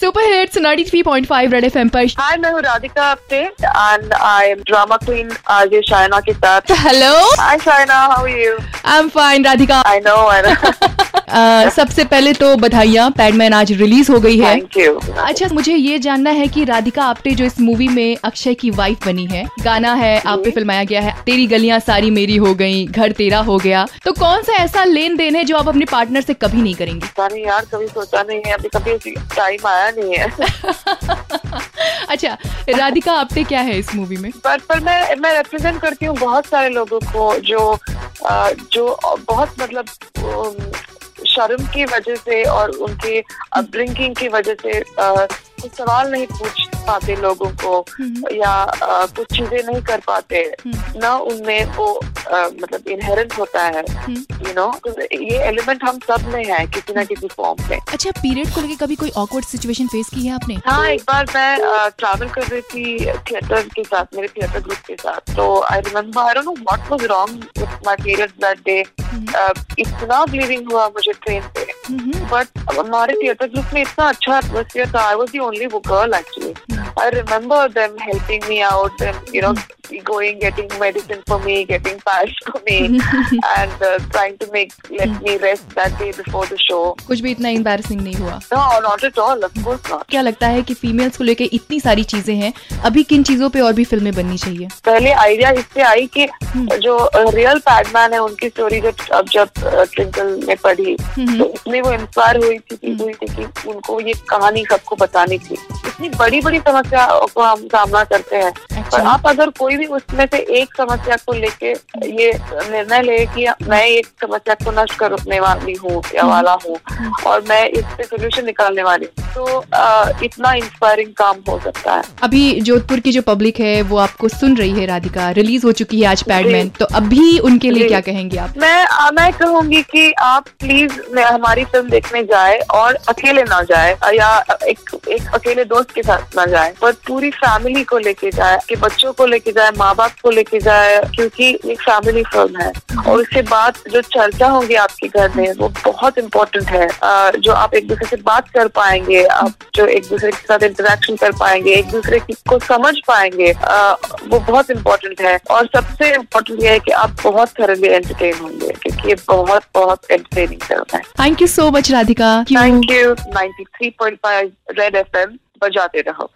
Super hits 93.5 red FM पर। हाय मैं हूँ राधिका आपसे and I am drama queen R J Shayna के साथ। Hello hi Shayna how you I am fine Radhika. I know I know सबसे पहले तो बधाइयाँ पैडमैन आज रिलीज़ हो गई है। अच्छा मुझे ये जानना है कि राधिका आप्टे जो इस मूवी में अक्षय की वाइफ बनी है गाना है आप पे फिल्माया गया है तेरी गलियाँ सारी मेरी हो गई घर तेरा हो गया तो कौन सा ऐसा लेन देन है जो आप अपने पार्टनर से कभी नहीं करेंगे? यार कभी सोचा नहीं है अभी कभी टाइम आया नहीं है। अच्छा राधिका आप्टे क्या है इस मूवी में? पर पर मैं मैं रिप्रेजेंट करती हूँ बहुत सारे लोगों को जो जो बहुत मतलब शर्म की वजह से और उनके अपब्रिंकिंग की वजह से कुछ सवाल नहीं पूछ पाते लोगों को हम्म। या कुछ चीज़ें नहीं कर पाते हम्म। ना उनमें वो मतलब इनहेरेंट होता है हम्म। यू नो ये एलिमेंट हम सब में है किसी ना किसी फॉर्म में अच्छा पीरियड को लेके कभी कोई ऑकवर्ड सिचुएशन फेस की है आपने हाँ एक बार मैं ट्रैवल कर रही थी थिएटर के साथ मेरे थिएटर ग्रुप के साथ तो I remember I don't know what was wrong with my period that day इतना ब्लीडिंग हुआ मुझे ट्रेन पे हम्म। बट हमारे थिएटर ग्रुप में इतना अच्छा एटमोसफियर था I was the only girl actually I remember them helping me out, them, you know, mm. going, getting medicine for me, getting pads for me, and uh, trying to make let mm. me rest that day before the show. कुछ भी इतना embarrassing नहीं हुआ No, not at all. Of course not. क्या लगता है कि females को लेके इतनी सारी चीज़ें हैं अभी किन चीज़ों पे और भी फ़िल्में बननी चाहिए पहले आइडिया इससे आई कि जो रियल पैडमैन है उनकी स्टोरी जब अब जब ट्विंकल में पढ़ी हम्म। तो इसमें वो इंस्पायर हुई थी कि हुई थी कि उनको ये कहानी सबको बतानी थी इतनी बड़ी बड़ी समस्या को हम सामना करते हैं। पर अच्छा आप अगर कोई भी उसमें से एक समस्या को लेके ये निर्णय ले कि मैं एक समस्या को नष्ट करने वाली हूँ या वाला हूँ और मैं इससे सोल्यूशन निकालने वाली हूँ तो अ, इतना इंस्पायरिंग काम हो सकता है। अभी जोधपुर की जो पब्लिक है वो आपको सुन रही है राधिका। रिलीज़ हो चुकी है आज पैडमैन तो अभी उनके लिए क्या कहेंगे आप? मैं आ, मैं कहूँगी कि आप प्लीज़ हमारी फ़िल्म देखने जाए और अकेले ना जाए या एक एक अकेले दोस्त के साथ ना जाए पर पूरी फैमिली को लेके जाए कि बच्चों को लेके जाए माँ बाप को लेके जाए क्योंकि एक फैमिली फ़िल्म है। और उसके बाद जो चर्चा होगी आपके घर में वो बहुत इम्पोर्टेंट है। जो आप एक दूसरे से बात कर पाएँगे आप जो एक दूसरे के साथ इंटरेक्शन कर पाएँगे एक दूसरे की को समझ पाएँगे आ, वो बहुत इम्पोर्टेंट है। और सबसे इम्पोर्टेंट ये है कि आप बहुत थरली एंटरटेन होंगे क्योंकि ये बहुत बहुत एंटरटेनिंग फ़िल्म है। Thank you so much Radhika thank you 93.5 red F M बजाते रहो।